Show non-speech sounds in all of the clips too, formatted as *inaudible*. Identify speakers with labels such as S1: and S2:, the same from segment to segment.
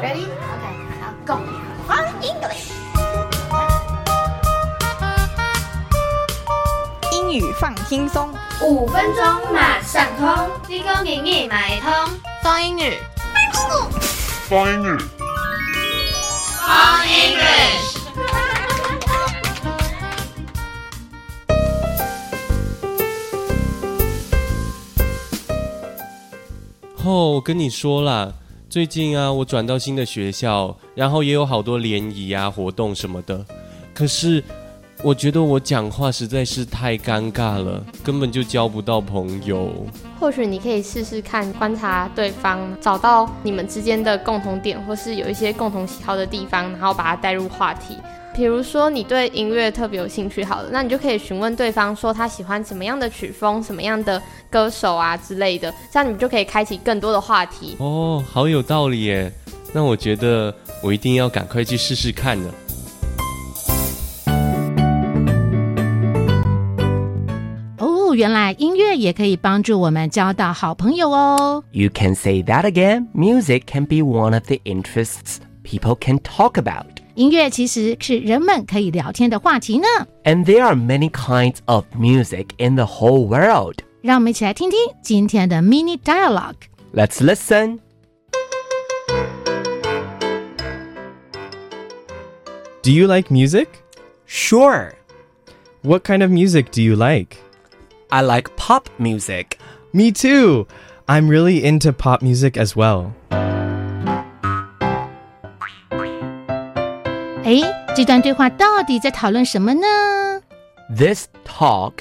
S1: Ready? Okay, now go. On English.
S2: 英语放轻松，
S3: 五分钟马上通，立功英语买通。
S2: 放英语。
S4: 方英语。
S3: On English。
S5: 哦，我跟你说啦，最近啊，我转到新的学校，然后也有好多联谊啊、活动什么的。可是，我觉得我讲话实在是太尴尬了，根本就交不到朋友。
S6: 或许你可以试试看观察对方，找到你们之间的共同点，或是有一些共同喜好的地方，然后把它带入话题。比如说你对音乐特别有兴趣，好了，那你就可以询问对方说他喜欢什么样的曲风、什么样的歌手啊之类的，这样你们就可以开启更多的话题。
S5: 哦，好有道理耶！那我觉得我一定要赶快去试试看呢。
S7: 原来音乐也可以帮助我们交到好朋友哦。
S8: You can say that again. Music can be one of the interests people can talk about.
S7: 音乐其实是人们可以聊天的话题呢。
S8: And there are many kinds of music in the whole world.
S7: 让我们一起来听听今天的 mini dialogue。
S8: Let's listen.
S9: Do you like music?
S8: Sure.
S9: What kind of music do you like?
S8: I like pop music.
S9: Me too. I'm really into pop music as well.
S7: 诶，这段对话到底在讨论什么呢？
S8: This talk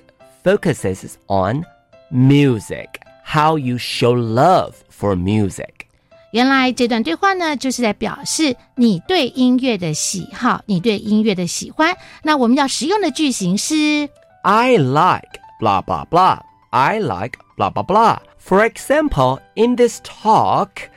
S8: focuses on music, how you show love for music.
S7: 原来这段对话呢，就是在表示你对音乐的喜好，你对音乐的喜欢。那我们要使用的句型是
S8: I like blah blah blah. I like blah blah blah. For example, in this talk,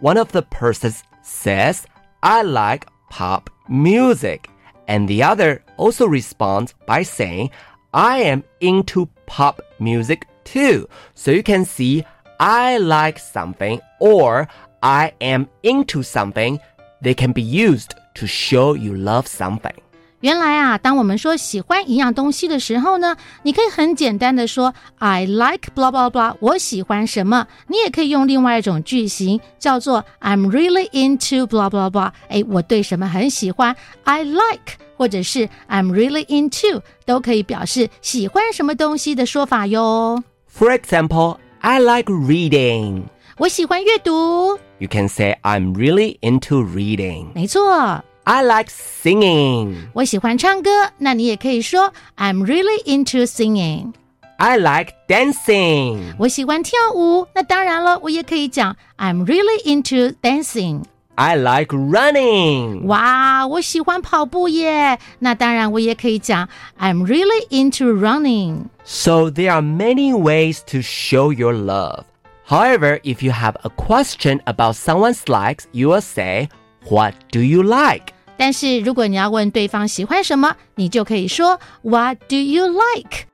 S8: one of the persons says, I like pop music. And the other also responds by saying, I am into pop music too. So you can see, I like something or I am into something. They can be used to show you love something.
S7: 原来啊，当我们说喜欢一样东西的时候呢，你可以很简单的说 I like blah blah blah，我喜欢什么。你也可以用另外一种句型，叫做 I'm really into blah blah blah。哎，我对什么很喜欢，I like，或者是 I'm really into，都可以表示喜欢什么东西的说法哟。
S8: For example, I like reading.
S7: 我喜欢阅读，
S8: You can say, I'm really into reading.
S7: 没错。
S8: I like singing.
S7: 我喜欢唱歌，那你也可以说 I'm really into singing。
S8: I like dancing.
S7: 我喜欢跳舞，那当然了，我也可以讲 I'm really into dancing。
S8: I like running.
S7: 哇，我喜欢跑步耶，那当然我也可以讲 I'm really into running。
S8: So there are many ways to show your love. However, if you have a question about someone's likes, you will say, What do you like?
S7: 但是如果你要问对方喜欢什么，你就可以说 What do you like？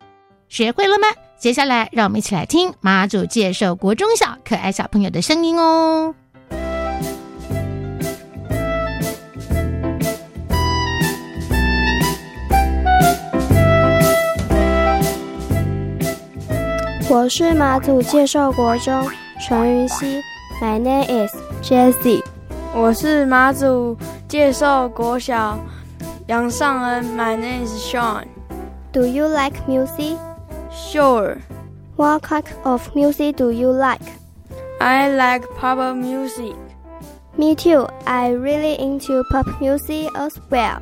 S7: 学会了吗？接下来让我们一起来听马祖介绍国中小可爱小朋友的声音哦。
S10: 我是马祖介绍国中陈云熙，My name is Jessie。
S11: 我是马祖介寿国小杨尚恩。My name is Sean.
S10: Do you like music?
S11: Sure.
S10: What kind of music do you like?
S11: I like pop music.
S10: Me too. I really into pop music as well.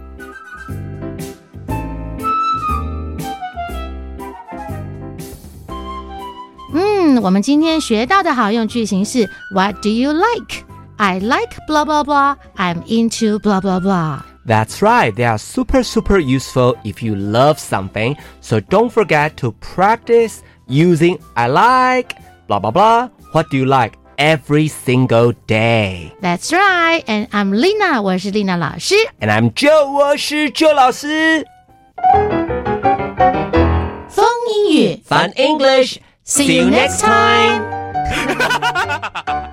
S7: 嗯，我们今天学到的好用句型是 What do you like？I like blah blah blah. I'm into blah blah blah.
S8: That's right, they are super super useful if you love something. So don't forget to practice using I like blah blah blah. What do you like? Every single day.
S7: That's right. And I'm Lina，我是 Lina 老师。
S8: And I'm Joe，我是 Joe 老师。
S7: 疯英语
S8: ，Fun English.
S7: See you next time. *laughs*